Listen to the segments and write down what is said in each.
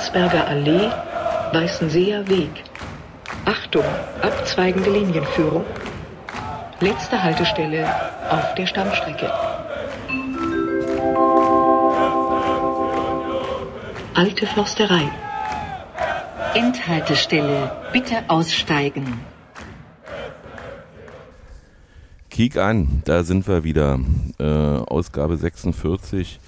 Landsberger Allee, Weißenseer Weg. Achtung, abzweigende Linienführung. Letzte Haltestelle auf der Stammstrecke. Alte Forsterei. Endhaltestelle. Bitte aussteigen. Kiek an, da sind wir wieder. Äh, Ausgabe 46.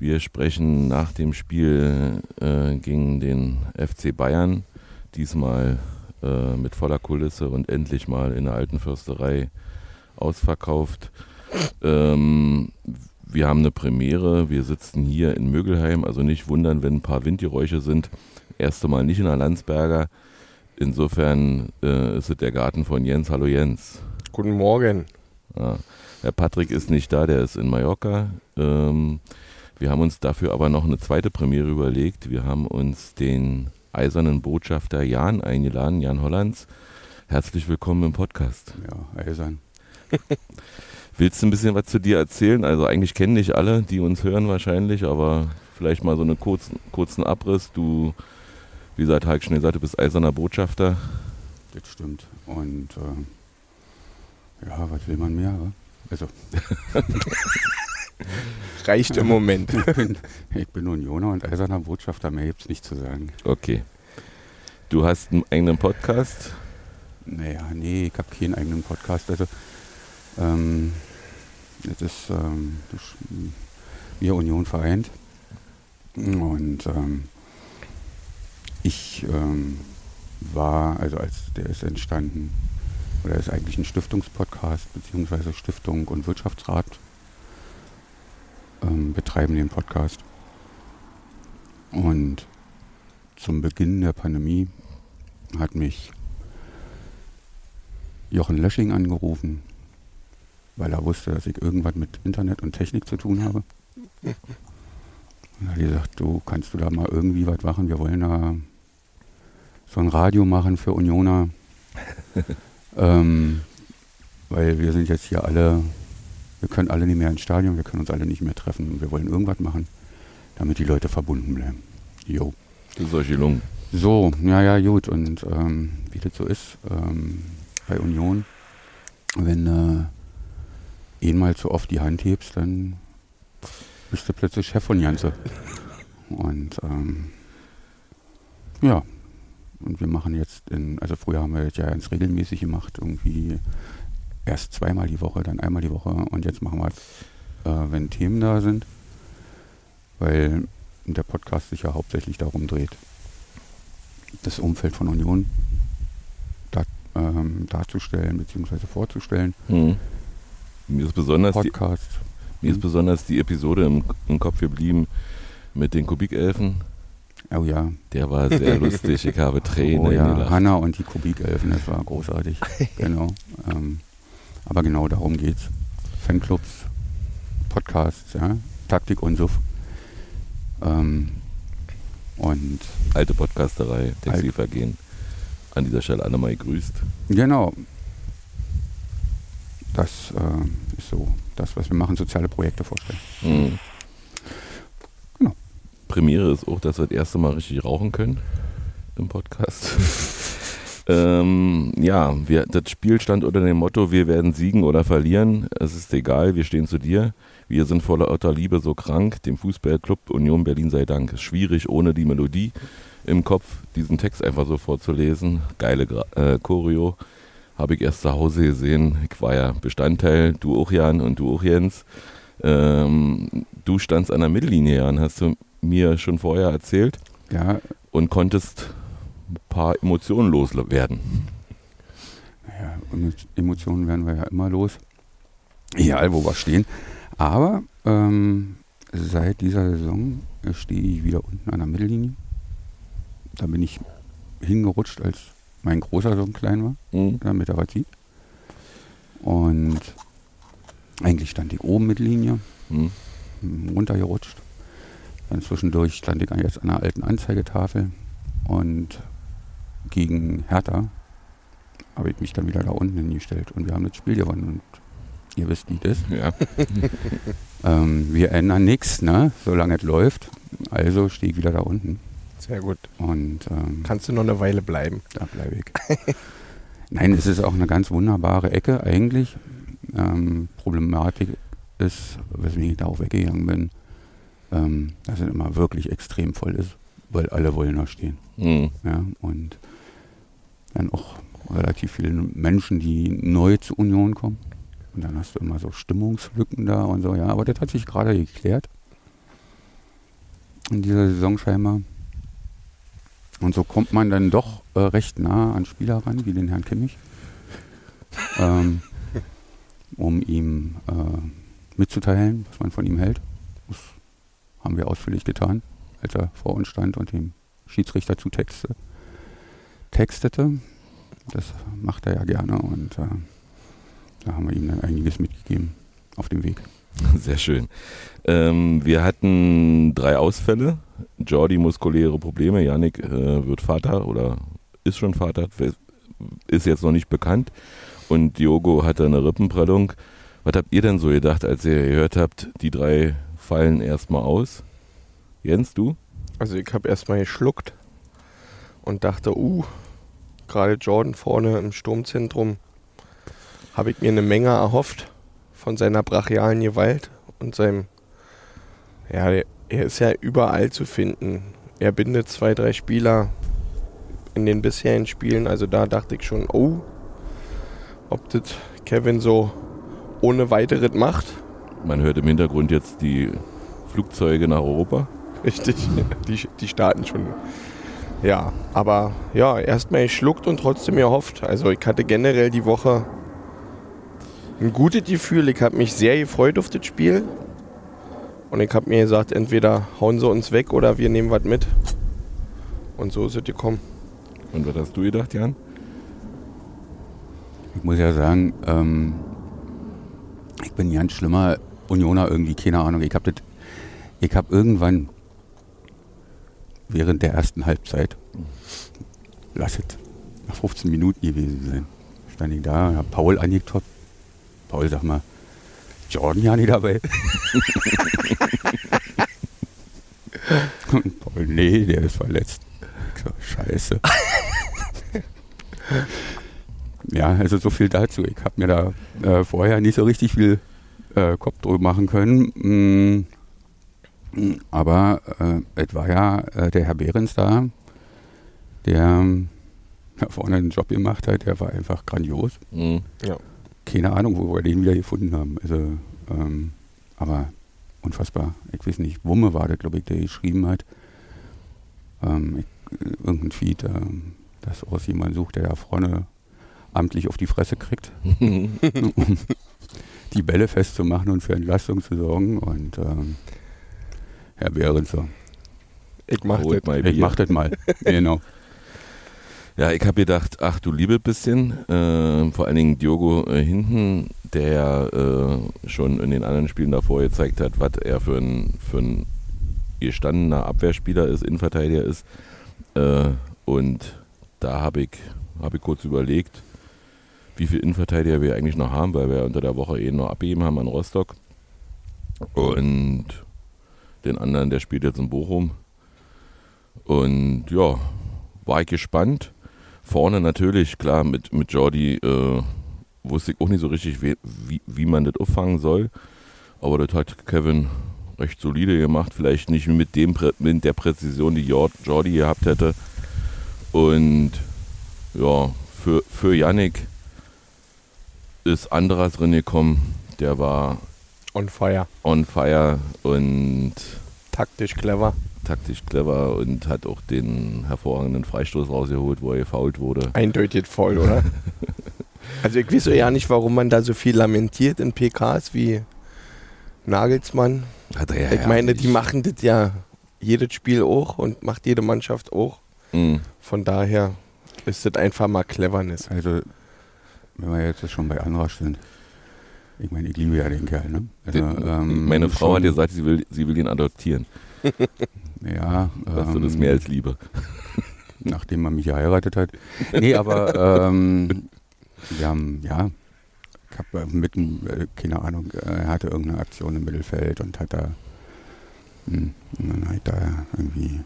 Wir sprechen nach dem Spiel äh, gegen den FC Bayern. Diesmal äh, mit voller Kulisse und endlich mal in der alten Försterei ausverkauft. Ähm, wir haben eine Premiere. Wir sitzen hier in Mögelheim. Also nicht wundern, wenn ein paar Windgeräusche sind. Erste Mal nicht in der Landsberger. Insofern äh, ist es der Garten von Jens. Hallo Jens. Guten Morgen. Ja. Der Patrick ist nicht da, der ist in Mallorca. Ähm, wir haben uns dafür aber noch eine zweite Premiere überlegt. Wir haben uns den eisernen Botschafter Jan eingeladen, Jan Hollands. Herzlich willkommen im Podcast. Ja, eisern. Willst du ein bisschen was zu dir erzählen? Also eigentlich kennen dich alle, die uns hören wahrscheinlich, aber vielleicht mal so einen kurzen, kurzen Abriss. Du, wie gesagt, Hulk Schnee sagt, du bist eiserner Botschafter. Das stimmt. Und äh, ja, was will man mehr? Also, Reicht im Moment. ich bin, ich bin Unioner und eiserner Botschafter, mehr gibt's nicht zu sagen. Okay. Du hast einen eigenen Podcast. Naja, nee, ich habe keinen eigenen Podcast. Also, ähm, das ist, ähm, das ist wir Union vereint. Und ähm, ich ähm, war, also als der ist entstanden, oder ist eigentlich ein Stiftungspodcast, beziehungsweise Stiftung und Wirtschaftsrat ähm, betreiben den Podcast. Und zum Beginn der Pandemie hat mich Jochen Lösching angerufen, weil er wusste, dass ich irgendwas mit Internet und Technik zu tun habe. Und er hat gesagt, du kannst du da mal irgendwie was machen, wir wollen da so ein Radio machen für Unioner. ähm, weil wir sind jetzt hier alle, wir können alle nicht mehr ins Stadion, wir können uns alle nicht mehr treffen. Wir wollen irgendwas machen, damit die Leute verbunden bleiben. Jo. Du hast euch gelungen. So, ja, ja, gut. Und ähm, wie das so ist ähm, bei Union, wenn du äh, ihn mal zu oft die Hand hebst, dann bist du plötzlich Chef von Janze. Und ähm, ja, und wir machen jetzt in, also früher haben wir das ja ganz regelmäßig gemacht, irgendwie erst zweimal die Woche, dann einmal die Woche und jetzt machen wir äh, wenn Themen da sind, weil der Podcast sich ja hauptsächlich darum dreht, das Umfeld von Union dar, ähm, darzustellen bzw. vorzustellen. Hm. Mir ist besonders die, Podcast. mir ist Hm. besonders die Episode im, im Kopf geblieben mit den Kubikelfen. Oh ja, Der war sehr lustig. Ich habe Tränen oh ja. Hanna und die Kubikelfen, das war großartig. genau. Ähm, aber genau darum geht's. Fanclubs, Podcasts, ja, Taktik und Suff. Ähm, und Alte Podcasterei, Textilvergehen. An dieser Stelle alle mal gegrüßt. genau, das äh, ist so das, was wir machen, soziale Projekte vorstellen. Mhm. Genau. Premiere ist auch, dass wir das erste Mal richtig rauchen können im Podcast. ähm, ja, wir, das Spiel stand unter dem Motto, wir werden siegen oder verlieren. Es ist egal, wir stehen zu dir. Wir sind voller lauter Liebe so krank. Dem Fußballclub Union Berlin sei Dank. Schwierig ohne die Melodie im Kopf, diesen Text einfach so vorzulesen. Geile Gra äh, Choreo. Habe ich erst zu Hause gesehen. Ich war ja Bestandteil, du auch Jan und du auch Jens. Ähm, du standst an der Mittellinie, Jan, hast du mir schon vorher erzählt Ja, und konntest ein paar Emotionen loswerden. Naja, Emo- Emotionen werden wir ja immer los. Egal, wo wir stehen. Aber ähm, seit dieser Saison stehe ich wieder unten an der Mittellinie. Da bin ich hingerutscht, als mein großer Sohn klein war, Mhm. damit er was sieht. Und eigentlich stand ich oben Mittellinie, Mhm. hm, runtergerutscht. Dann zwischendurch stand ich jetzt an einer alten Anzeigetafel und gegen Hertha habe ich mich dann wieder da unten hingestellt und wir haben das Spiel gewonnen und ihr wisst, wie das ist. Ja. Ähm, wir ändern nichts, ne, solange es läuft. Also stehe ich wieder da unten. Sehr gut. Und ähm, Kannst du noch eine Weile bleiben? da bleibe ich. Nein, es ist auch eine ganz wunderbare Ecke eigentlich. Ähm, Problematik ist, weswegen ich da auch weggegangen bin, ähm, dass es immer wirklich extrem voll ist, weil alle wollen da stehen. Hm. Ja, und dann auch relativ viele Menschen, die neu zur Union kommen. Und dann hast du immer so Stimmungslücken da und so, ja, aber das hat sich gerade geklärt. In dieser Saison scheinbar. Und so kommt man dann doch äh, recht nah an Spieler ran, wie den Herrn Kimmich. Ähm, um ihm äh, mitzuteilen, was man von ihm hält. Das haben wir ausführlich getan, als er vor uns stand und dem Schiedsrichter zu Texte, textete. Das macht er ja gerne und äh, da haben wir ihm dann einiges mitgegeben auf dem Weg. Sehr schön. Ähm, wir hatten drei Ausfälle. Jordi muskuläre Probleme. Yannick äh, wird Vater oder ist schon Vater, ist jetzt noch nicht bekannt. Und Diogo hatte eine Rippenprellung. Was habt ihr denn so gedacht, als ihr gehört habt, die drei fallen erstmal aus? Jens, du? Also ich habe erstmal geschluckt und dachte, uh, gerade Jordan vorne im Sturmzentrum habe ich mir eine Menge erhofft von seiner brachialen Gewalt und seinem, ja, er ist ja überall zu finden. Er bindet zwei, drei Spieler in den bisherigen Spielen, also da dachte ich schon, oh, ob das Kevin so ohne weiteres macht. Man hört im Hintergrund jetzt die Flugzeuge nach Europa. Richtig, die, die starten schon. Ja, aber ja, erstmal geschluckt und trotzdem gehofft. Also ich hatte generell die Woche ein gutes Gefühl. Ich habe mich sehr gefreut auf das Spiel. Und ich habe mir gesagt, entweder hauen sie uns weg oder wir nehmen was mit. Und so ist es gekommen. Und was hast du gedacht, Jan? Ich muss ja sagen, ähm, ich bin ein ganz schlimmer Unioner irgendwie, keine Ahnung. Ich habe ich hab irgendwann während der ersten Halbzeit, lass es nach 15 Minuten gewesen sein, stand ich da, hab Paul angetoppt. Paul, sag mal, Jordan ja nicht dabei. Und Paul, nee, der ist verletzt. Ich so, scheiße. Ja, also so viel dazu. Ich habe mir da äh, vorher nicht so richtig viel äh, Kopf drüber machen können. Mm, aber äh, es war ja äh, der Herr Behrens da, der da vorne einen Job gemacht hat. Der war einfach grandios. Hm. Keine Ahnung, wo wir den wieder gefunden haben. Also, ähm, aber unfassbar. Ich weiß nicht, Wumme war der, glaube ich, der geschrieben hat. Ähm, ich, äh, irgendein Tweet, ähm, dass aus jemand sucht, der ja vorne amtlich auf die Fresse kriegt, um die Bälle festzumachen und für Entlastung zu sorgen. Und ähm, Herr Behrens so, Ich mach Holt das. mal ich mach das mal. genau. Ja, ich habe gedacht, ach du liebe bisschen, äh, vor allen Dingen Diogo äh, hinten, der äh, schon in den anderen Spielen davor gezeigt hat, was er für ein, für ein gestandener Abwehrspieler ist, Innenverteidiger ist. Äh, und da habe ich, hab ich kurz überlegt, wie viele Innenverteidiger wir eigentlich noch haben, weil wir unter der Woche eh noch abgegeben haben an Rostock. Und den anderen, der spielt jetzt in Bochum. Und ja, war ich gespannt. Vorne natürlich, klar, mit, mit Jordi äh, wusste ich auch nicht so richtig, wie, wie, wie man das auffangen soll. Aber das hat Kevin recht solide gemacht. Vielleicht nicht mit, dem, mit der Präzision, die Jord- Jordi gehabt hätte. Und ja, für, für Yannick ist anderes drin gekommen. Der war On fire. on fire und Taktisch clever. taktisch clever und hat auch den hervorragenden Freistoß rausgeholt, wo er gefault wurde. Eindeutig voll, oder? also ich weiß ja nicht, warum man da so viel lamentiert in PKs wie Nagelsmann. Hat er ja ich meine, die machen das ja jedes Spiel auch und macht jede Mannschaft auch. Mhm. Von daher ist das einfach mal Cleverness. Also, wenn wir jetzt schon bei Anrasch sind. Ich meine, ich liebe ja den Kerl, ne? Also, ähm, Meine Frau hat schon- gesagt, sie will, sie will ihn adoptieren. Ja, Das ähm, ist mehr als Liebe. nachdem man mich geheiratet hat. Nee, aber ähm, wir haben, ja, ich habe mit, dem, äh, keine Ahnung, äh, er hatte irgendeine Aktion im Mittelfeld und hat da, hm, und dann hat da irgendwie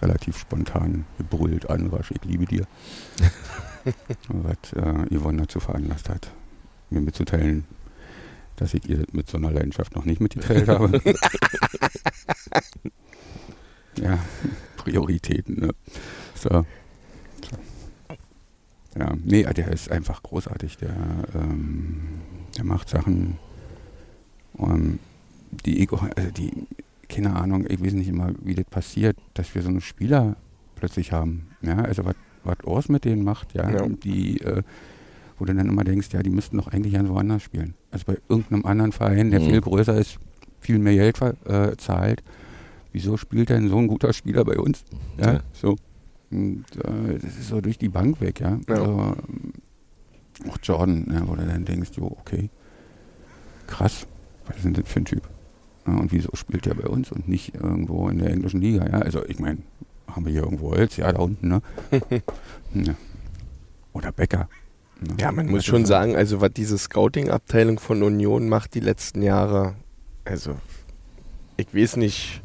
relativ spontan gebrüllt, Anrasch, ich liebe dir. was äh, Yvonne dazu veranlasst hat, mir mitzuteilen, dass ich ihr mit so einer Leidenschaft noch nicht mitgeteilt habe. ja, Prioritäten, ne? So. so. Ja, nee, der ist einfach großartig. Der, ähm, der macht Sachen, ähm, die Ego, also die, keine Ahnung, ich weiß nicht immer, wie das passiert, dass wir so einen Spieler plötzlich haben. Ja, also was was Ors mit denen macht, ja, Ja. die, äh, wo du dann immer denkst, ja, die müssten doch eigentlich ganz woanders spielen. Also bei irgendeinem anderen Verein, der Mhm. viel größer ist, viel mehr Geld äh, zahlt. Wieso spielt denn so ein guter Spieler bei uns? Ja, Ja. so. Und, äh, das ist so durch die Bank weg, ja. Ja. Also, ähm, auch Jordan, ja, wo du dann denkst, jo, okay, krass, was ist denn das für ein Typ? Ja, und wieso spielt der bei uns und nicht irgendwo in der englischen Liga? Ja, also ich meine, haben wir hier irgendwo Holz, ja, da unten, ne? ja. Oder Becker. Ne? Ja, man muss schon sagen, also was diese Scouting-Abteilung von Union macht die letzten Jahre, also ich weiß nicht,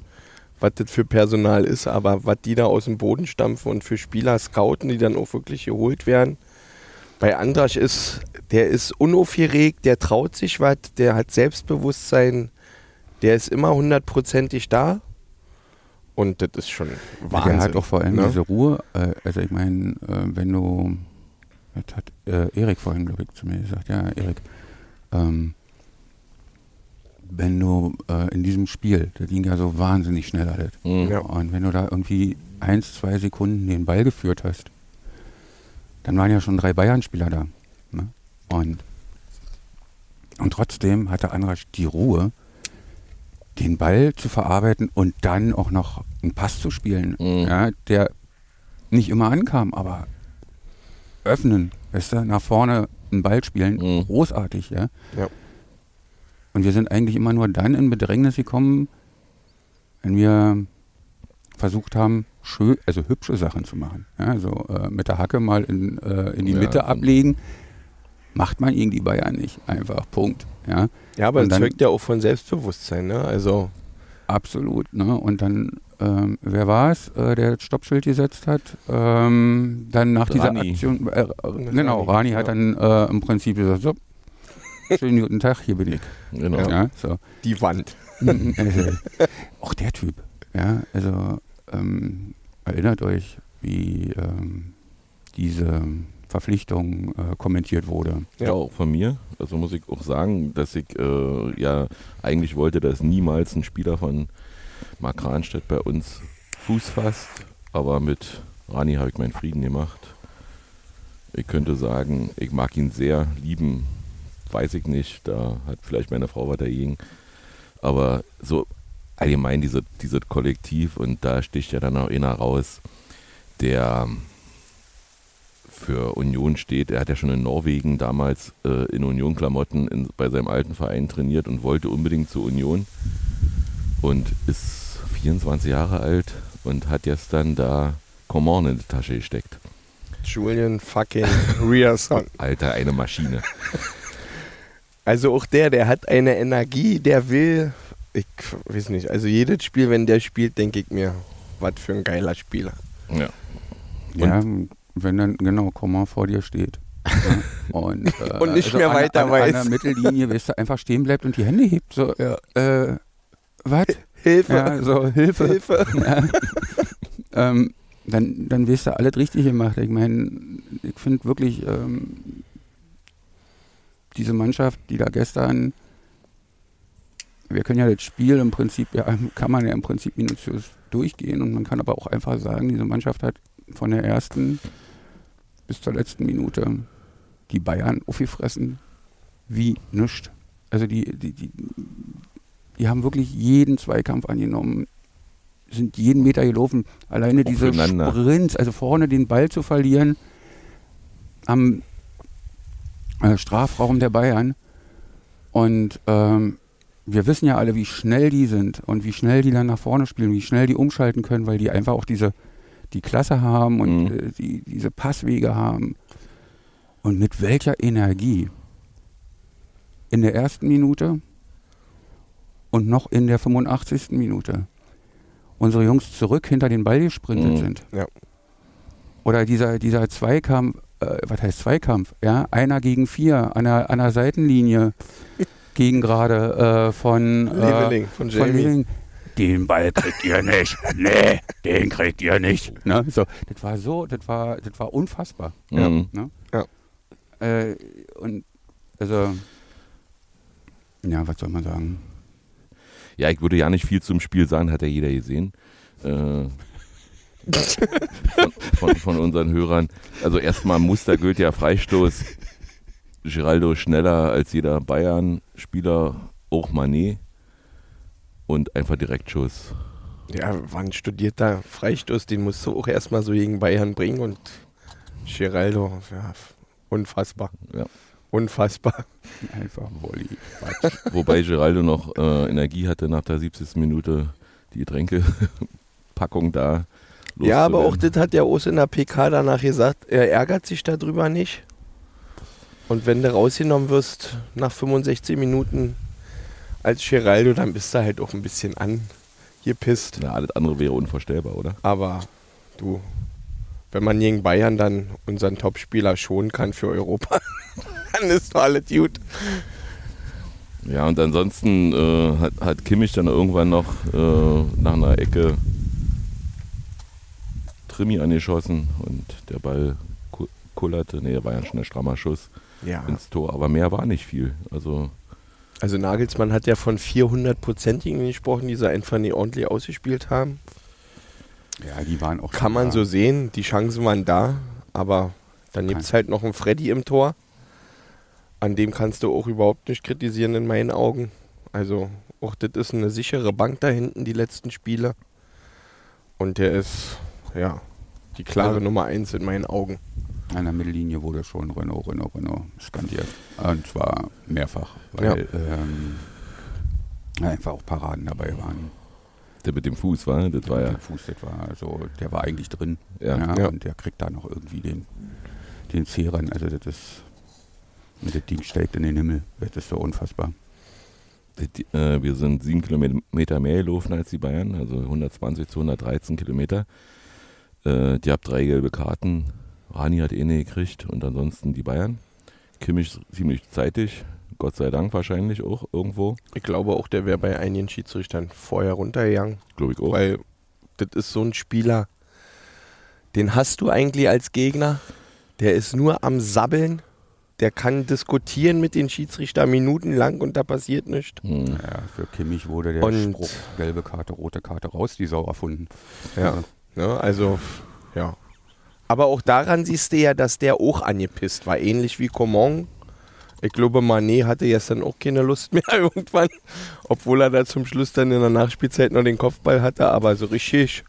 was das für Personal ist, aber was die da aus dem Boden stampfen und für Spieler scouten, die dann auch wirklich geholt werden. Bei Andrasch ist, der ist unaufgeregt, der traut sich was, der hat Selbstbewusstsein, der ist immer hundertprozentig da. Und das ist schon Wahnsinn. Der hat auch vor allem ne? diese Ruhe. Äh, also ich meine, äh, wenn du, das hat äh, Erik vorhin, glaube ich, zu mir gesagt, ja, Erik, ähm, wenn du äh, in diesem Spiel, das ging ja so wahnsinnig schnell alles, Mhm. Ja. und wenn du da irgendwie eins, zwei Sekunden den Ball geführt hast, dann waren ja schon drei Bayern-Spieler da. Ne? Und, und trotzdem hatte Anrasch die Ruhe, den Ball zu verarbeiten und dann auch noch einen Pass zu spielen, Mhm. ja, der nicht immer ankam, aber öffnen, weißt du, nach vorne einen Ball spielen, Mhm. großartig, ja. Ja. Und wir sind eigentlich immer nur dann in Bedrängnis gekommen, wenn wir versucht haben, schön, also hübsche Sachen zu machen. Ja, also äh, mit der Hacke mal in, äh, in die Ja, Mitte ablegen, macht man gegen die Bayern nicht. Einfach, Punkt. Ja, Ja, aber dann- zeugt ja auch von Selbstbewusstsein, ne? Also, absolut. Ne? Und dann, ähm, wer war es, äh, der das Stoppschild gesetzt hat? Ähm, dann nach dieser Rani. Aktion, äh, äh, genau, Rani, Rani hat ja. dann äh, im Prinzip gesagt, so, schönen guten Tag, hier bin ich. Genau. Ja. So. die Wand. also, auch der Typ. Ja, also ähm, erinnert euch, wie ähm, diese Verpflichtung äh, kommentiert wurde. Ja. auch von mir. Also muss ich auch sagen, dass ich äh, ja eigentlich wollte, dass niemals ein Spieler von Mark Rahnstedt bei uns Fuß fasst. Aber mit Rani habe ich meinen Frieden gemacht. Ich könnte sagen, ich mag ihn sehr lieben. Weiß ich nicht. Da hat vielleicht meine Frau was dagegen. Aber so allgemein diese, dieses Kollektiv und da sticht ja dann auch einer raus, der für Union steht. Er hat ja schon in Norwegen damals äh, in Union-Klamotten bei seinem alten Verein trainiert und wollte unbedingt zur Union und ist 24 Jahre alt und hat jetzt dann da Coman in die Tasche gesteckt. Julian fucking Rearson. Alter, eine Maschine. Also auch der, der hat eine Energie, der will, ich weiß nicht, also jedes Spiel, wenn der spielt, denke ich mir, was für ein geiler Spieler. Ja. Ja, wenn dann genau Coman vor dir steht. Ja, und, äh, Und nicht mehr an, weiter an, weiß. An der Mittellinie, weißt du, einfach stehen bleibt und die Hände hebt. So, Ja. äh, was? Hilfe, Ja, so, Hilfe. Hilfe. Ja. ähm, dann, dann wirst du alles richtig gemacht. Ich meine, ich finde wirklich ähm, diese Mannschaft, die da gestern, wir können ja das Spiel im Prinzip, ja, kann man ja im Prinzip minutiös durchgehen und man kann aber auch einfach sagen, diese Mannschaft hat von der ersten bis zur letzten Minute die Bayern aufgefressen wie nichts. Also die, die, die, die haben wirklich jeden Zweikampf angenommen, sind jeden Meter gelaufen. Alleine diese. Sprints, also vorne den Ball zu verlieren am äh, Strafraum der Bayern. Und ähm, wir wissen ja alle, wie schnell die sind und wie schnell die dann nach vorne spielen, wie schnell die umschalten können, weil die einfach auch diese die Klasse haben und Mhm. äh, die, diese Passwege haben. Und mit welcher Energie in der ersten Minute und noch in der 85. Minute. unsere Jungs zurück hinter den Ball gesprintet Mhm. sind. Ja. Oder dieser, dieser Zweikampf, äh, was heißt Zweikampf? Ja, einer gegen vier an der, an der Seitenlinie gegen gerade äh, von, äh, Leveling von von Jamie. Leveling. Den Ball kriegt ihr nicht. Nee, den kriegt ihr nicht. Ne? So, das war so, das war, das war unfassbar. Mhm. Ne? Ja. Äh, und also, ja, was soll man sagen? Ja, ich würde ja nicht viel zum Spiel sagen, hat ja jeder gesehen. Äh, von, von, von unseren Hörern. Also erstmal Muster ja Freistoß. Giraldo schneller als jeder Bayern-Spieler, auch Manet. Und einfach Direktschuss. Ja, war ein studierter Freistoß, den musst du auch erstmal so gegen Bayern bringen und Geraldo, ja, unfassbar. Ja. Unfassbar. Einfach Volley. Wobei Giraldo noch äh, Energie hatte nach der 70. Minute die Getränkepackung da. Ja, aber auch das hat der Os in der PK danach gesagt, er ärgert sich darüber nicht. Und wenn du rausgenommen wirst nach 65 Minuten als Geraldo, dann bist du halt auch ein bisschen angepisst. Ja, alles andere wäre unvorstellbar, oder? Aber du, wenn man gegen Bayern dann unseren Topspieler schonen kann für Europa, dann ist doch alles gut. Ja, und ansonsten äh, hat, hat Kimmich dann irgendwann noch äh, nach einer Ecke Trimi angeschossen und der Ball ku- kullerte. Nee, war ja schon ein strammer Schuss Ja. ins Tor, aber mehr war nicht viel. Also, Also Nagelsmann hat ja von 400-Prozentigen gesprochen, die sie einfach nie ordentlich ausgespielt haben. Ja, die waren auch Kann man da. so sehen, die Chancen waren da, aber dann gibt es halt noch einen Freddy im Tor. An dem kannst du auch überhaupt nicht kritisieren in meinen Augen. Also auch das ist eine sichere Bank da hinten, die letzten Spiele. Und der ist, ja, die klare Also- Nummer eins in meinen Augen. An der Mittellinie wurde schon Renault, Renault, Renault skandiert. Und zwar mehrfach, weil ähm, einfach auch Paraden dabei waren. Der mit dem Fuß war, das war ja. Der Fuß, das war also, der war eigentlich drin. Ja. Ja. Und der kriegt da noch irgendwie den, den Zehren. Also das ist, und das Ding steigt in den Himmel. Das ist so unfassbar. Die, äh, wir sind sieben Kilometer mehr gelaufen als die Bayern, also 120 zu 113 Kilometer. Äh, die habt drei gelbe Karten. Rani hat eh eine gekriegt und ansonsten die Bayern. Kimmich ziemlich zeitig, Gott sei Dank wahrscheinlich auch irgendwo, Ich glaube auch, der wäre bei einigen Schiedsrichtern vorher runtergegangen. glaube ich auch. Weil das ist so ein Spieler, den hast du eigentlich als Gegner. Der ist nur am Sabbeln. Der kann diskutieren mit den Schiedsrichtern minutenlang und da passiert nichts. Hm. Ja, für Kimmich wurde der Und- Spruch gelbe Karte, rote Karte raus, die Sau erfunden. Ja. Also, Ne, also, ja. Aber auch daran siehst du ja, dass der auch angepisst war. Ähnlich wie Coman. Ich glaube, Manet hatte gestern auch keine Lust mehr irgendwann. Obwohl er da zum Schluss dann in der Nachspielzeit noch den Kopfball hatte. Aber so richtig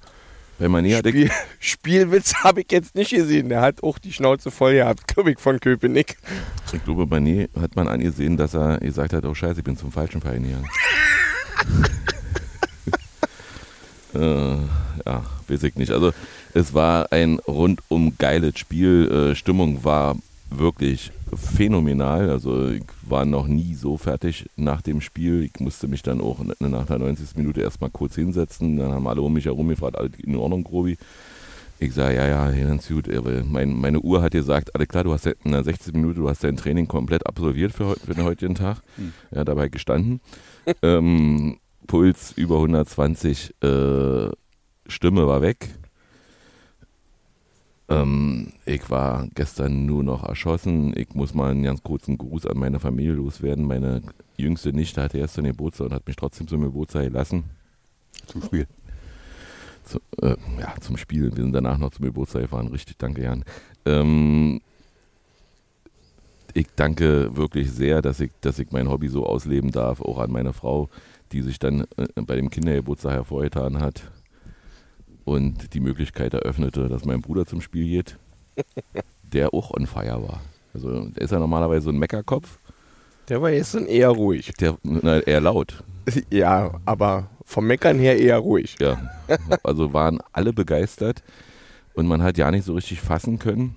Bei Mané hatte Spiel, Spielwitz habe ich jetzt nicht gesehen. Der hat auch die Schnauze voll gehabt, glaube ich, von Köpenick. ich glaube, Mané hat man angesehen, dass er gesagt hat, oh scheiße, ich bin zum falschen Verein hier. äh, ja, weiß ich nicht. Also es war ein rundum geiles Spiel. Äh, Stimmung war wirklich phänomenal. Also ich war noch nie so fertig nach dem Spiel. Ich musste mich dann auch nach der 90. Minute erstmal kurz hinsetzen. Dann haben alle um mich herum gefragt, alles in Ordnung, Grobi. Ich sage, ja, ja, ganz gut. Mein, meine Uhr hat gesagt, alles klar, du hast ja in der 60 Minute, du hast dein Training komplett absolviert für, für den heutigen Tag. Hm. Ja, dabei gestanden. ähm, Puls über 120, äh, Stimme war weg. Ähm, ich war gestern nur noch erschossen. Ich muss mal einen ganz kurzen Gruß an meine Familie loswerden. Meine jüngste Nichte hatte erst den Geburtstag und hat mich trotzdem zum Geburtstag gelassen. zum Spiel. Zu, äh, ja, zum Spiel. Wir sind danach noch zum Geburtstag gefahren. Richtig, danke Jan. Ähm, ich danke wirklich sehr, dass ich, dass ich mein Hobby so ausleben darf. Auch an meine Frau, die sich dann äh, bei dem Kindergeburtstag hervorgetan hat und die Möglichkeit eröffnete, dass mein Bruder zum Spiel geht, der auch on fire war. Also der ist ja normalerweise so ein Meckerkopf, Der war jetzt dann eher ruhig. der na, eher laut. Ja, aber vom Meckern her eher ruhig. Ja, also waren alle begeistert und man hat ja nicht so richtig fassen können,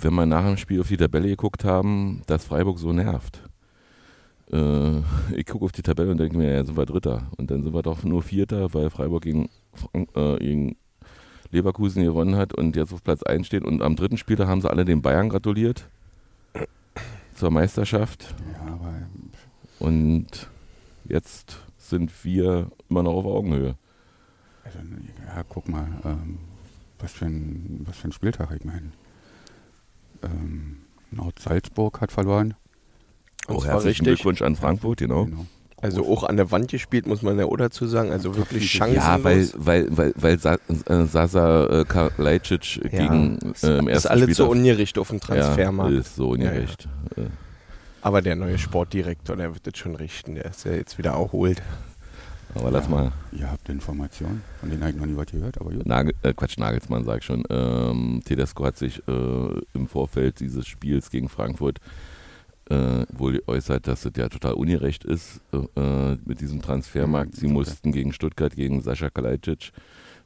wenn man nach dem Spiel auf die Tabelle geguckt haben, dass Freiburg so nervt. Äh, ich gucke auf die Tabelle und denke mir, ja, sind wir Dritter. Und dann sind wir doch nur Vierter, weil Freiburg gegen, Frank- äh, gegen Leverkusen gewonnen hat und jetzt auf Platz 1 steht. Und am dritten Spieltag haben sie alle den Bayern gratuliert zur Meisterschaft. Ja, aber Und jetzt sind wir immer noch auf Augenhöhe. also, ja, guck mal, ähm, was, für ein, was für ein Spieltag, ich meine. Ähm, Nord-Salzburg hat verloren. Oh, herzlichen richtig. Glückwunsch an Frankfurt, genau. Also auch an der Wand gespielt, muss man ja auch dazu sagen. Also wirklich Ja, chancenlos. Ja, weil, weil, weil, weil Sa äh, Sasa äh, Kalajdzic Ja, gegen ist, äh, im ist ersten alles so ungerecht auf dem Transfermarkt. Ja, ist so ungerecht. Äh, Aber der neue Sportdirektor, der wird das schon richten. Der ist ja jetzt wieder erholt. Aber lass mal, Ihr habt Informationen, von denen habe ich noch nie was gehört, aber gut. Nagel, äh, Quatsch, Nagelsmann sag ich schon. Ähm, Tedesco hat sich äh, im Vorfeld dieses Spiels gegen Frankfurt äh, wohl geäußert, dass es ja total ungerecht ist äh, mit diesem Transfermarkt. Sie Okay. mussten gegen Stuttgart, gegen Sascha Kalajdzic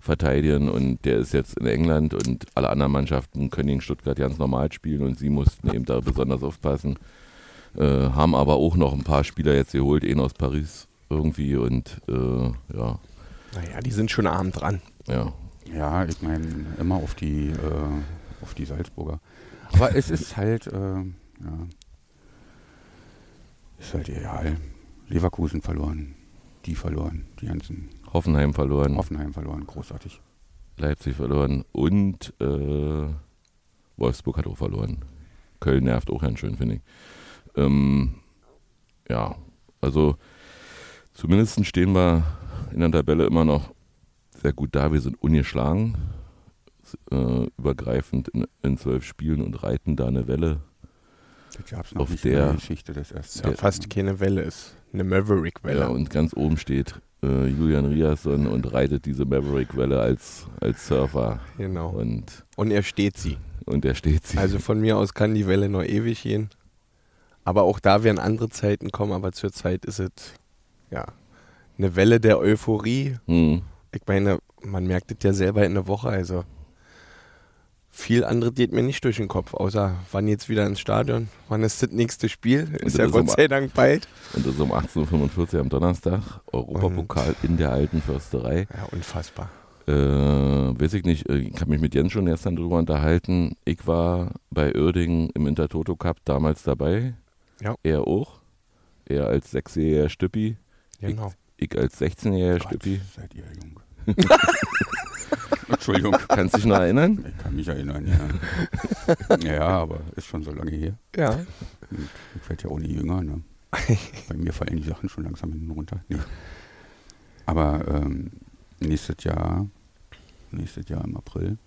verteidigen und der ist jetzt in England und alle anderen Mannschaften können gegen Stuttgart ganz normal spielen und sie mussten eben da besonders aufpassen. Äh, haben aber auch noch ein paar Spieler jetzt geholt, einen aus Paris irgendwie und äh, ja, Naja, die sind schon arm dran. ja. Ja, ich meine, immer auf die, äh, auf die Salzburger. Aber es ist halt, äh, ja, ist halt egal. Leverkusen verloren, die verloren, die ganzen Hoffenheim verloren. Hoffenheim verloren, großartig. Leipzig verloren und äh, Wolfsburg hat auch verloren. Köln nervt auch ganz schön, finde ich. Ähm, ja, also zumindest stehen wir in der Tabelle immer noch sehr gut da. Wir sind ungeschlagen, äh, übergreifend in, in zwölf Spielen und reiten da eine Welle. Das gab es noch Auf nicht in der- der Geschichte des ersten. Ja fast keine Welle, ist eine Maverick-Welle. Ja, und ganz oben steht äh, Julian Riasson und reitet diese Maverick-Welle als, als Surfer. genau. Und, Und er steht sie. und er steht sie. Also von mir aus kann die Welle noch ewig gehen. Aber auch da werden andere Zeiten kommen, aber zurzeit ist es ja eine Welle der Euphorie. Hm. Ich meine, man merkt es ja selber in der Woche, also viel andere geht mir nicht durch den Kopf, außer wann jetzt wieder ins Stadion, wann ist das nächste Spiel, ist ja Gott um- sei Dank bald. Und das ist um 18.45 Uhr am Donnerstag. Europapokal in der alten Försterei. Ja, unfassbar. Äh, weiß ich nicht, äh, ich habe mich mit Jens schon gestern drüber unterhalten. Ich war bei Uerdingen im Intertoto Cup damals dabei. Ja. Er auch. Er als sechsjähriger Stüppi. Genau. Ich als 16-jähriger Gott, Stüppi. seid ihr jung. Entschuldigung, Kannst dich noch erinnern? ich kann mich erinnern, ja. ja, aber ist schon so lange her. Ja. Ich werde ja auch nie jünger. Ne? Bei mir fallen die Sachen schon langsam hinten runter. Nee. Aber ähm, nächstes Jahr, nächstes Jahr im April,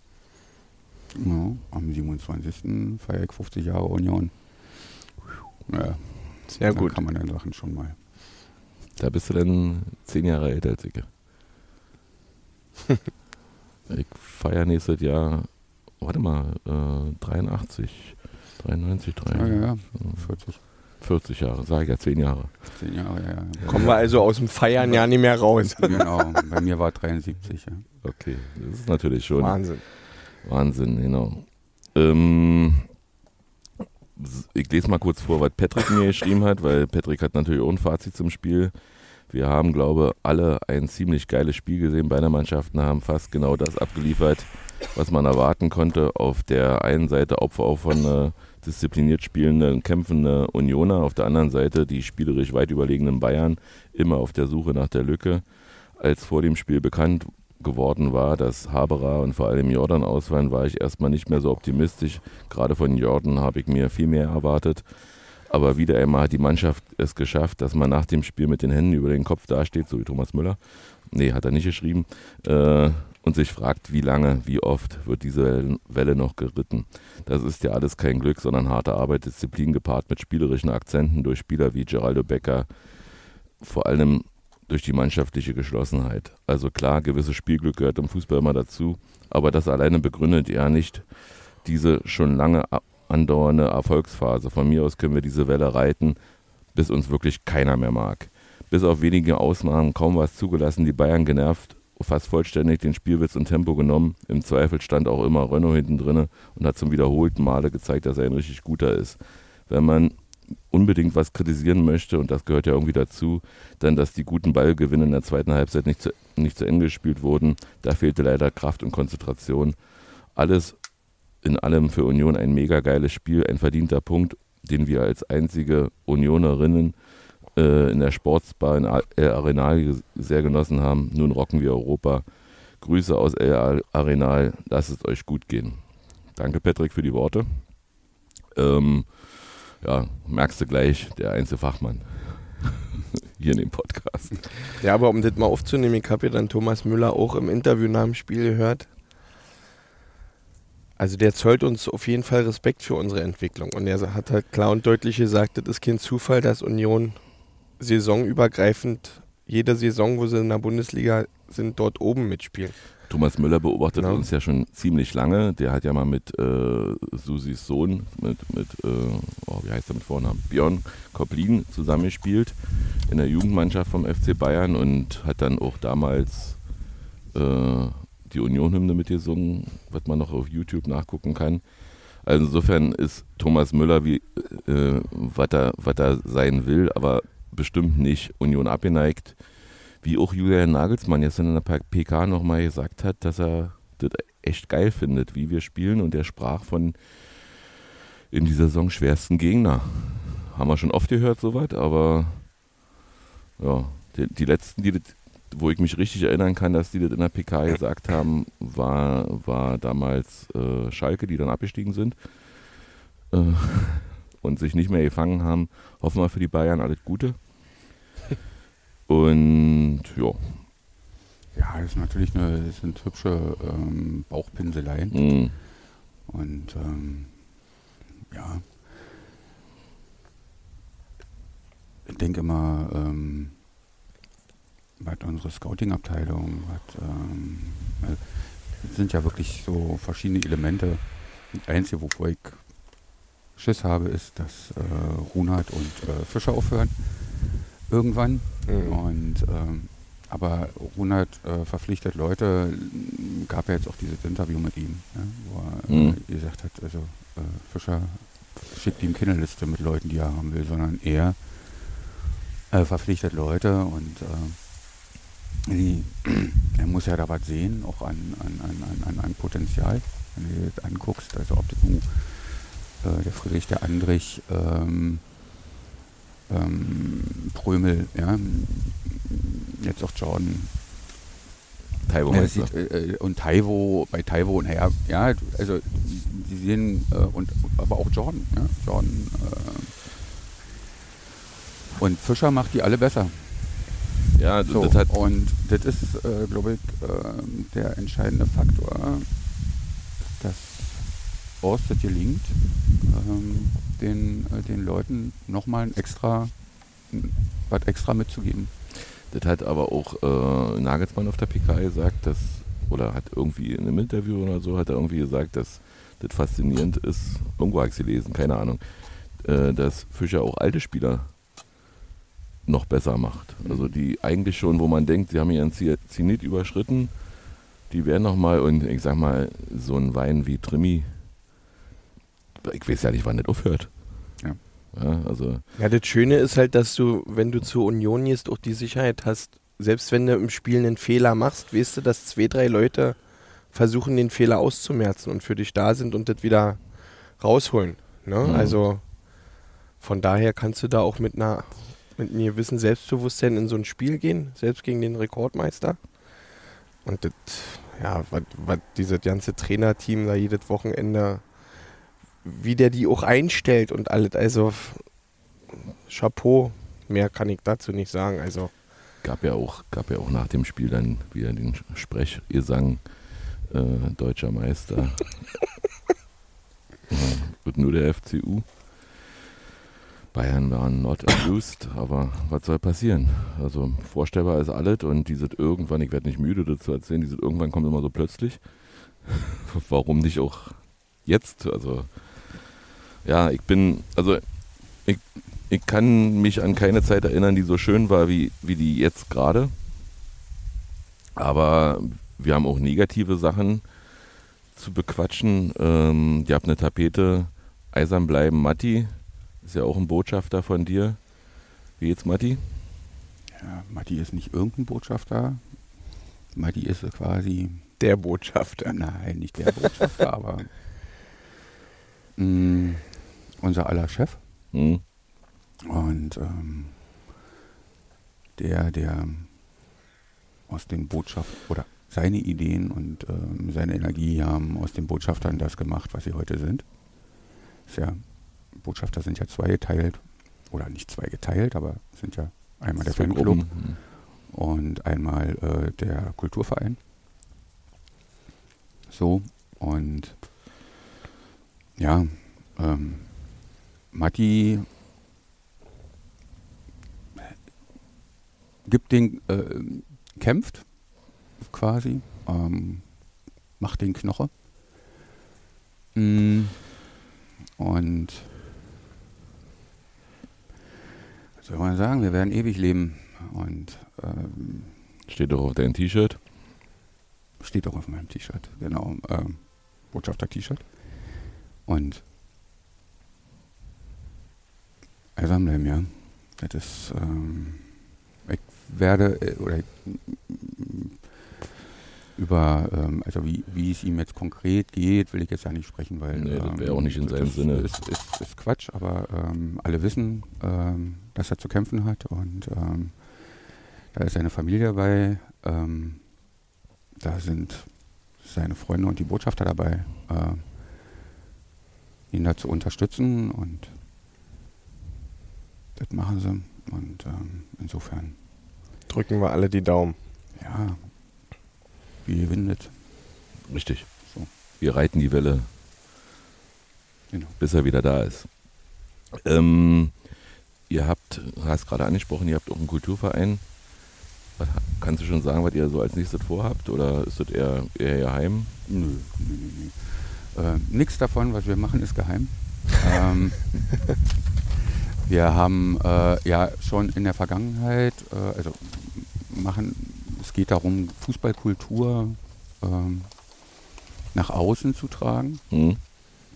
ja, am 27. feiere ich 50 Jahre Union. Ja, Sehr da gut. kann man dann Sachen schon mal. Da bist du dann zehn Jahre älter als ich. ich feiere nächstes Jahr, warte mal, äh, 83, 93, Ja, 93, ja, ja, 40, 40 Jahre, sage ich ja, 10 Jahre. 10 Jahre, ja. ja. Kommen wir also aus dem Feiern ja nicht mehr raus. Genau, bei mir war 73, ja. Okay, das ist natürlich schon Wahnsinn. Wahnsinn, genau. Ähm, ich lese mal kurz vor, was Patrick mir geschrieben hat, weil Patrick hat natürlich auch ein Fazit zum Spiel. Wir haben, glaube alle ein ziemlich geiles Spiel gesehen. Beide Mannschaften haben fast genau das abgeliefert, was man erwarten konnte. Auf der einen Seite Opfer auch von äh, diszipliniert spielenden, kämpfende Unioner, auf der anderen Seite die spielerisch weit überlegenen Bayern, immer auf der Suche nach der Lücke. Als vor dem Spiel bekannt geworden war, dass Haberer und vor allem Jordan ausfallen, war ich erstmal nicht mehr so optimistisch. Gerade von Jordan habe ich mir viel mehr erwartet. Aber wieder einmal hat die Mannschaft es geschafft, dass man nach dem Spiel mit den Händen über den Kopf dasteht, so wie Thomas Müller. Nee, hat er nicht geschrieben. Äh, und sich fragt, wie lange, wie oft wird diese Welle noch geritten. Das ist ja alles kein Glück, sondern harte Arbeit, Disziplin gepaart mit spielerischen Akzenten durch Spieler wie Geraldo Becker, vor allem durch die mannschaftliche Geschlossenheit. Also klar, gewisses Spielglück gehört im Fußball immer dazu, aber das alleine begründet ja nicht diese schon lange andauernde Erfolgsphase. Von mir aus können wir diese Welle reiten, bis uns wirklich keiner mehr mag. Bis auf wenige Ausnahmen kaum was zugelassen, die Bayern genervt, fast vollständig den Spielwitz und Tempo genommen. Im Zweifel stand auch immer Renault hinten drinne und hat zum wiederholten Male gezeigt, dass er ein richtig guter ist. Wenn man unbedingt was kritisieren möchte, und das gehört ja irgendwie dazu, dann, dass die guten Ballgewinne in der zweiten Halbzeit nicht zu, nicht zu Ende gespielt wurden. Da fehlte leider Kraft und Konzentration. Alles in allem für Union ein mega geiles Spiel, ein verdienter Punkt, den wir als einzige Unionerinnen äh, in der Sportsbar in El Arenal sehr genossen haben. Nun rocken wir Europa. Grüße aus El Arenal, lasst es euch gut gehen. Danke, Patrick, für die Worte. Ähm, ja, merkst du gleich, der Einzelfachmann hier in dem Podcast. Ja, aber um das mal aufzunehmen, ich habe ja dann Thomas Müller auch im Interview nach dem Spiel gehört. Also der zollt uns auf jeden Fall Respekt für unsere Entwicklung. Und er hat halt klar und deutlich gesagt, das ist kein Zufall, dass Union saisonübergreifend jede Saison, wo sie in der Bundesliga sind, dort oben mitspielen. Thomas Müller beobachtet ja. uns ja schon ziemlich lange. Der hat ja mal mit äh, Susis Sohn, mit, mit äh, oh, wie heißt er mit Vornamen? Björn Koplin zusammengespielt in der Jugendmannschaft vom FC Bayern und hat dann auch damals äh, die Union-Hymne mitgesungen, was man noch auf YouTube nachgucken kann. Also insofern ist Thomas Müller, wie äh, was er, er sein will, aber bestimmt nicht Union abgeneigt wie auch Julian Nagelsmann jetzt in der PK nochmal gesagt hat, dass er das echt geil findet, wie wir spielen. Und er sprach von in dieser Saison schwersten Gegner. Haben wir schon oft gehört, soweit, aber ja, die, die letzten, die das, wo ich mich richtig erinnern kann, dass die das in der PK gesagt haben, war, war damals äh, Schalke, die dann abgestiegen sind äh, und sich nicht mehr gefangen haben. Hoffen wir für die Bayern alles Gute. Und ja. Ja, das ist natürlich eine, das sind hübsche ähm, Bauchpinseleien. Mhm. Und ähm, ja, ich denke immer, ähm, was unsere Scouting-Abteilung hat, ähm, es sind ja wirklich so verschiedene Elemente. Das Einzige, wovor ich Schiss habe, ist, dass äh, Runert und äh, Fischer aufhören irgendwann. Mhm. Und ähm, aber Runert äh, verpflichtet Leute, gab ja jetzt auch dieses Interview mit ihm, ja, wo er mhm. äh, gesagt hat, also äh, Fischer schickt ihm keine Liste mit Leuten, die er haben will, sondern er äh, verpflichtet Leute und die, er muss ja da was sehen, auch an, an, an, an, an Potenzial, wenn du dir das anguckst, also ob das nun äh, der Friedrich der Andrich ähm, ähm, Prömel, ja, jetzt auch Jordan. Taiwo ja, sieht, äh, und Taiwo, bei Taiwo, naja, ja, also sie sehen, äh, und aber auch Jordan, ja, Jordan äh, und Fischer macht die alle besser. Ja, so, das hat und das ist, äh, glaube ich, ähm, der entscheidende Faktor, dass Orsted gelingt, ähm, den, äh, den Leuten nochmal ein extra, was extra mitzugeben. Das hat aber auch äh, Nagelsmann auf der PK gesagt, dass, oder hat irgendwie in einem Interview oder so, hat er irgendwie gesagt, dass das faszinierend ist, irgendwo habe ich es gelesen, keine Ahnung, äh, dass Fischer auch alte Spieler noch besser macht. Also die eigentlich schon, wo man denkt, sie haben ihren Zenit überschritten, die werden nochmal, und ich sag mal, so ein Wein wie Trimi ich weiß ja nicht, wann das aufhört. Ja. Ja, also. ja, das Schöne ist halt, dass du, wenn du zur Union gehst, auch die Sicherheit hast, selbst wenn du im Spiel einen Fehler machst, weißt du, dass zwei, drei Leute versuchen, den Fehler auszumerzen und für dich da sind und das wieder rausholen. Ne? Mhm. Also von daher kannst du da auch mit einer mit einem gewissen Selbstbewusstsein in so ein Spiel gehen, selbst gegen den Rekordmeister. Und das, ja, was dieses ganze Trainerteam da jedes Wochenende wie der die auch einstellt und alles. Also Chapeau, mehr kann ich dazu nicht sagen. Also gab ja auch, gab ja auch nach dem Spiel dann wieder den Sprechgesang äh, deutscher Meister. ja, wird nur der FCU. Bayern waren not amused, aber was soll passieren? Also vorstellbar ist alles und dieses irgendwann, ich werde nicht müde dazu erzählen, dieses irgendwann kommt immer so plötzlich. Warum nicht auch jetzt? Also ja, ich bin, also ich, ich kann mich an keine Zeit erinnern, die so schön war wie, wie die jetzt gerade. Aber wir haben auch negative Sachen zu bequatschen. Ähm, ihr habt eine Tapete, eisern bleiben, Matti. Ist ja auch ein Botschafter von dir. Wie jetzt Matti? Ja, Matti ist nicht irgendein Botschafter. Matti ist quasi. Der Botschafter. Nein, nicht der Botschafter, aber mh, unser aller Chef. Hm? Und ähm, der, der aus den Botschaften oder seine Ideen und ähm, seine Energie haben aus den Botschaftern das gemacht, was sie heute sind. Ist ja, Botschafter sind ja zweigeteilt, oder nicht zweigeteilt, aber sind ja einmal der Zwei Fanclub Gruppen. Hm. und einmal äh, der Kulturverein. So, und ja, ähm, Matti gibt den, äh, kämpft quasi, ähm, macht den Knoche. Mm, Und was soll man sagen, wir werden ewig leben. Und ähm, Steht doch auf deinem T-Shirt. steht auch auf meinem T-Shirt, genau, ähm, Botschafter-T-Shirt. Und eisam bleiben, ja. Das ist, ähm, ich werde, äh, oder ich, über, ähm, also wie, wie es ihm jetzt konkret geht, will ich jetzt ja nicht sprechen, weil Nee, das wär ähm, auch nicht in seinem Sinne. Ist, ist, ist Quatsch, aber ähm, alle wissen, ähm, dass er zu kämpfen hat und ähm, da ist seine Familie dabei, ähm, da sind seine Freunde und die Botschafter dabei, äh, ihn da zu unterstützen und das machen sie. Und ähm, insofern, Drücken wir alle die Daumen. ja, wie windet. Richtig. So. Wir reiten die Welle, Genau. bis er wieder da ist. Ähm, ihr habt, du hast gerade angesprochen, ihr habt auch einen Kulturverein. Was, kannst du schon sagen, was ihr so als nächstes vorhabt? Oder ist das eher, eher geheim? Nö, nö, nö, nö. Äh, Nichts davon, was wir machen, ist geheim. ähm, wir haben äh, ja schon in der Vergangenheit, äh, also machen, es geht darum, Fußballkultur ähm, nach außen zu tragen. Hm?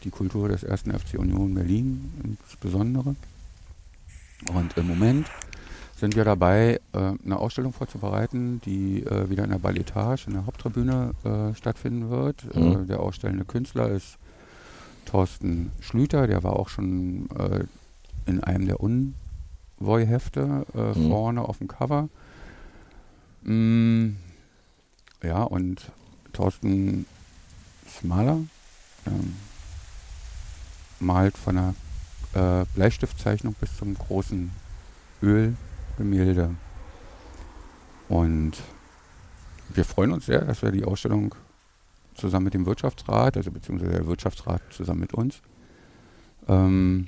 die Kultur des ersten FC Union Berlin insbesondere. Und im Moment sind wir dabei, äh, eine Ausstellung vorzubereiten, die äh, wieder in der Balletage, in der Haupttribüne äh, stattfinden wird. Mhm. Äh, der ausstellende Künstler ist Thorsten Schlüter, der war auch schon äh, in einem der Unvoy-Hefte äh, Mhm. vorne auf dem Cover. Mm, ja, und Thorsten ist Maler, ähm, malt von der äh, Bleistiftzeichnung bis zum großen Ölgemälde. Und wir freuen uns sehr, dass wir die Ausstellung zusammen mit dem Wirtschaftsrat, also beziehungsweise der Wirtschaftsrat zusammen mit uns, ähm,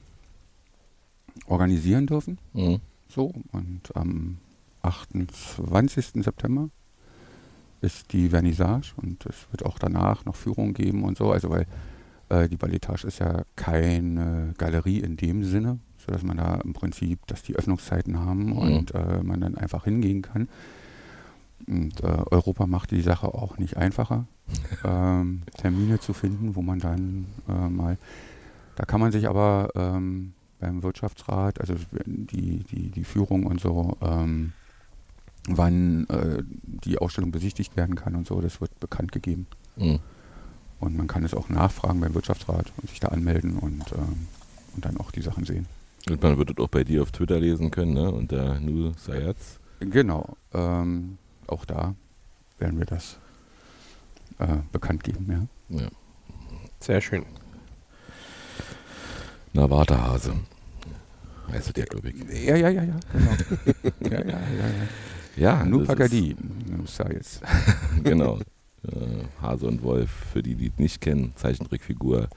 organisieren dürfen. Hm? So, und am 28. September ist die Vernissage und es wird auch danach noch Führungen geben und so. Also weil äh, die Balletage ist ja keine Galerie in dem Sinne, sodass man da im Prinzip, dass die Öffnungszeiten haben Mhm. und äh, man dann einfach hingehen kann. Und äh, Europa macht die Sache auch nicht einfacher, ähm, Termine zu finden, wo man dann äh, mal, da kann man sich aber ähm, beim Wirtschaftsrat, also die, die, die Führung und so, ähm, wann äh, die Ausstellung besichtigt werden kann und so, das wird bekannt gegeben. Hm. Und man kann es auch nachfragen beim Wirtschaftsrat und sich da anmelden und, ähm, und dann auch die Sachen sehen. Und man wird das auch bei dir auf Twitter lesen können, ne? Unter Nu Sayatz. Genau, ähm, auch da werden wir das äh, bekannt geben, ja. Ja. Sehr schön. Na, Wartehase. Heißt ja, glaube ich. Ja, ja, ja, ja, genau. ja, ja, ja, ja. Ja, Nur Pagadi, jetzt. Genau. Äh, Hase und Wolf, für die, die es nicht kennen, Zeichentrickfigur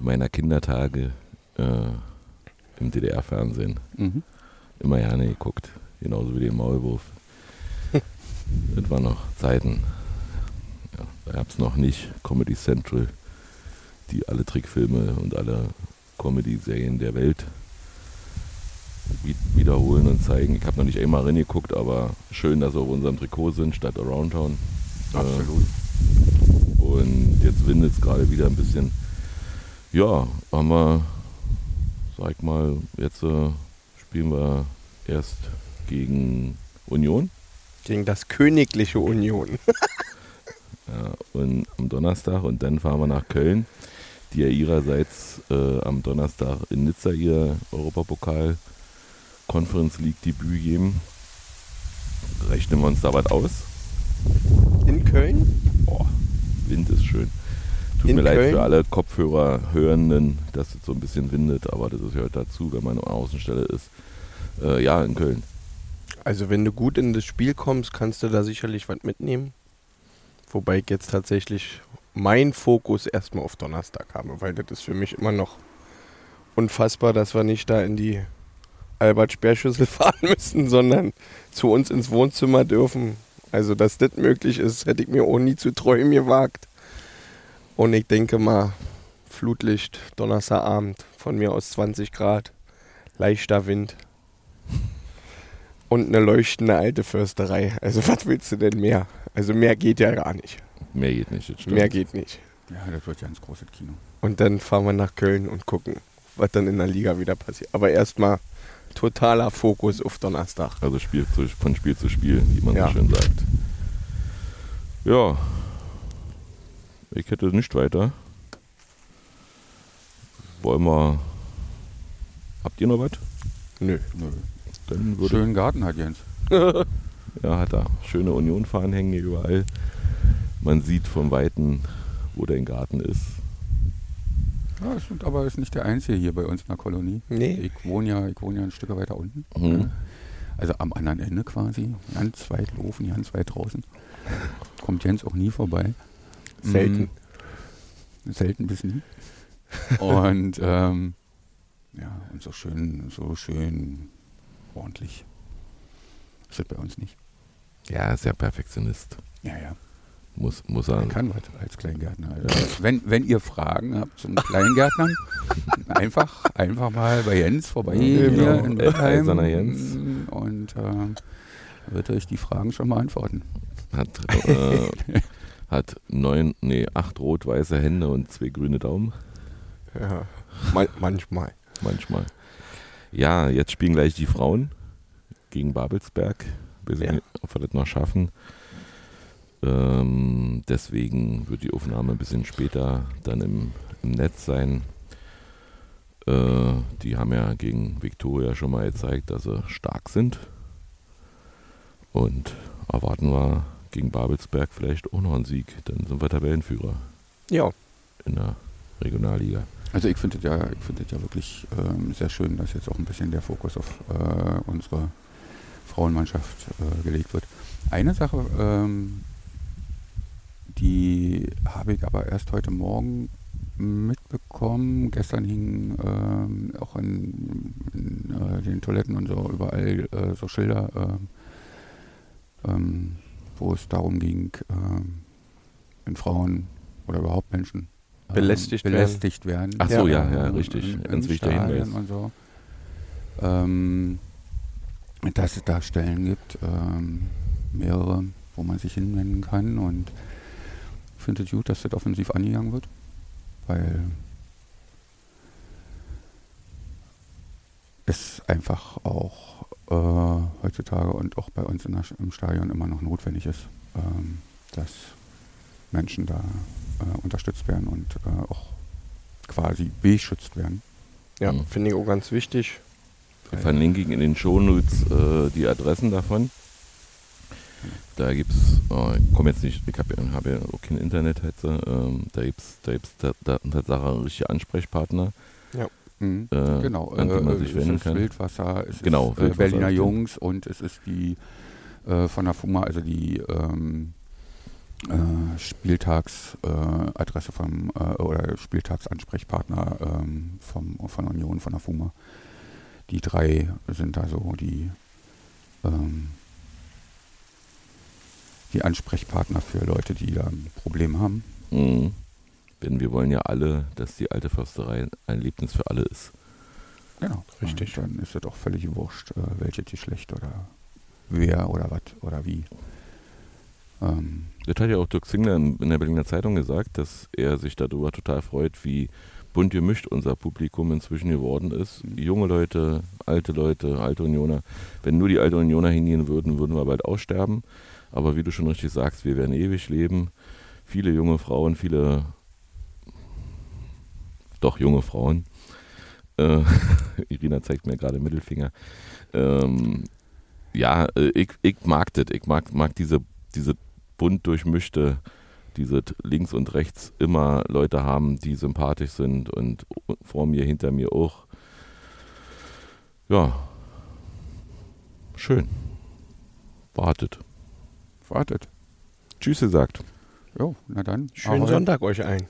meiner Kindertage äh, im DDR-Fernsehen. Mhm. Immer gerne geguckt. Genauso wie den Maulwurf. das waren noch Zeiten. Ja, da gab es noch nicht Comedy Central, die alle Trickfilme und alle Comedy-Serien der Welt wiederholen und zeigen. Ich habe noch nicht einmal reingeguckt, aber schön, dass sie auf unserem Trikot sind, statt Around Town. Absolut. Und jetzt windet es gerade wieder ein bisschen. Ja, haben wir sag mal, jetzt äh, spielen wir erst gegen Union. Gegen das königliche Union. Ja, und am Donnerstag und dann fahren wir nach Köln, die ja ihrerseits äh, am Donnerstag in Nizza ihr Europapokal Conference League Debüt geben. Rechnen wir uns da was aus? In Köln? Boah, Wind ist schön. Tut In mir leid Köln? für alle Kopfhörer-Hörenden, dass es so ein bisschen windet, aber das gehört dazu, wenn man an der Außenstelle ist. Äh, ja, in Köln. Also wenn du gut in das Spiel kommst, kannst du da sicherlich was mitnehmen. Wobei ich jetzt tatsächlich meinen Fokus erstmal auf Donnerstag habe, weil das ist für mich immer noch unfassbar, dass wir nicht da in die Albert-Sperrschüssel fahren müssen, sondern zu uns ins Wohnzimmer dürfen. Also dass das möglich ist, hätte ich mir auch nie zu träumen gewagt. Und ich denke mal, Flutlicht, Donnerstagabend, von mir aus 20 Grad, leichter Wind und eine leuchtende alte Försterei. Also was willst du denn mehr? Also mehr geht ja gar nicht. Mehr geht nicht. das stimmt. Mehr geht nicht. Ja, das wird ja ein großes Kino. Und dann fahren wir nach Köln und gucken, was dann in der Liga wieder passiert. Aber erstmal totaler Fokus auf Donnerstag. Also Spiel zu, von Spiel zu Spiel, wie man Ja. so schön sagt. Ja. Ich hätte nicht weiter. Wollen wir. Habt ihr noch was? Nö. Nö. Dann würde Schönen Garten hat Jens. Ja, hat er. Schöne Union-Fahnen hängen hier überall. Man sieht vom Weiten, wo dein Garten ist. Ja, es sind aber ist nicht der einzige hier bei uns in der Kolonie. Nee. Ich wohne ja, ich wohne ja ein Stück weiter unten. Mhm. Also am anderen Ende quasi. Ganz weit laufen, ganz weit draußen. Kommt Jens auch nie vorbei. Selten. Mm, selten bis nie. Und ähm, ja, und so schön, so schön ordentlich. Das wird bei uns nicht. Ja, ja Perfektionist. Ja, ja. Muss, muss Man er. kann was als Kleingärtner. Also, wenn, wenn ihr Fragen habt zum Kleingärtnern, einfach, einfach mal bei Jens vorbei Genau. hier in. Eiserner Jens. Und äh, wird euch die Fragen schon beantworten. Hat, äh, hat neun, nee, acht rot-weiße Hände und zwei grüne Daumen. Ja. Man manchmal. Manchmal. Ja, jetzt spielen gleich die Frauen gegen Babelsberg. Weiß ich Ja. ob wir das noch schaffen. Ähm, deswegen wird die Aufnahme ein bisschen später dann im, im Netz sein. Äh, die haben ja gegen Viktoria schon mal gezeigt, dass sie stark sind. Und erwarten wir gegen Babelsberg vielleicht auch noch einen Sieg. Dann sind wir Tabellenführer Ja. in der Regionalliga. Also ich finde es ja, ich finde es ja wirklich ähm, sehr schön, dass jetzt auch ein bisschen der Fokus auf äh, unsere Frauenmannschaft äh, gelegt wird. Eine Sache, ähm, die habe ich aber erst heute Morgen mitbekommen. Gestern hingen ähm, auch in, in äh, den Toiletten und so überall äh, so Schilder, ähm, ähm, wo es darum ging, ähm, wenn Frauen oder überhaupt Menschen ähm, Belästigt werden. belästigt werden. Ach so, ja, ja, Ähm, richtig. Ganz wichtiger Hinweis. Und so. ähm, dass es da Stellen gibt, ähm, mehrere, wo man sich hinwenden kann und finde es gut, dass das offensiv angegangen wird, weil es einfach auch äh, heutzutage und auch bei uns in der, im Stadion immer noch notwendig ist, ähm, dass Menschen da äh, unterstützt werden und äh, auch quasi beschützt werden. Ja, Mhm. finde ich auch ganz wichtig. Wir verlinken in den Shownotes äh, die Adressen davon. Da gibt's, äh, ich komme jetzt nicht, ich habe ja, hab ja auch kein Internet jetzt, ähm, da gibt's, da gibt's da, da, Tatsache richtige Ansprechpartner. Mhm. Äh, genau, an die man sich es wenden ist kann. Wildwasser, es Genau, ist äh, Wildwasser Berliner Jungs und es ist die äh, von der FUMA, also die ähm, äh, Spieltagsadresse äh, Adresse vom äh, oder Spieltagsansprechpartner ähm, vom, von Union, von der FUMA. Die drei sind da so die ähm, die Ansprechpartner für Leute, die da ein Problem haben. Mhm. Denn wir wollen ja alle, dass die alte Försterei ein Erlebnis für alle ist. Genau, Richtig. Und dann ist es auch völlig wurscht, äh, welches Geschlecht oder wer oder was oder wie. Ähm, Das hat ja auch Dirk Zingler in, in der Berliner Zeitung gesagt, dass er sich darüber total freut, wie bunt gemischt unser Publikum inzwischen geworden ist. Junge Leute, alte Leute, alte Unioner. Wenn nur die alte Unioner hingehen würden, würden wir bald aussterben. Aber wie du schon richtig sagst, wir werden ewig leben. Viele junge Frauen, viele doch junge Frauen. Äh, Irina zeigt mir gerade Mittelfinger. Ähm, ja, äh, ich, ich mag das. Ich mag, mag diese, diese bunt durchmischte, diese links und rechts immer Leute haben, die sympathisch sind und vor mir, hinter mir auch. Ja, schön. Wartet. Wartet. Tschüss gesagt. Jo, na dann. Schönen Ahoi. Sonntag euch allen.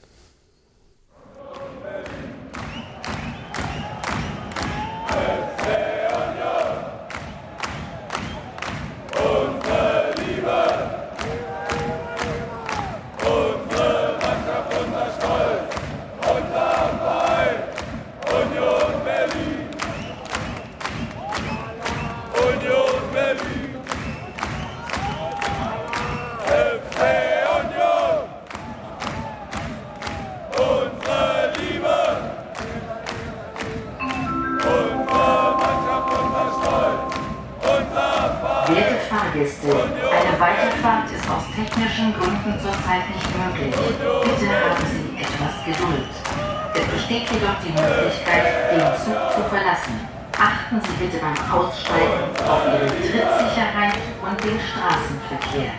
Technischen Gründen zurzeit nicht möglich. Bitte haben Sie etwas Geduld. Es besteht jedoch die Möglichkeit, den Zug zu verlassen. Achten Sie bitte beim Aussteigen auf Ihre Trittsicherheit und den Straßenverkehr.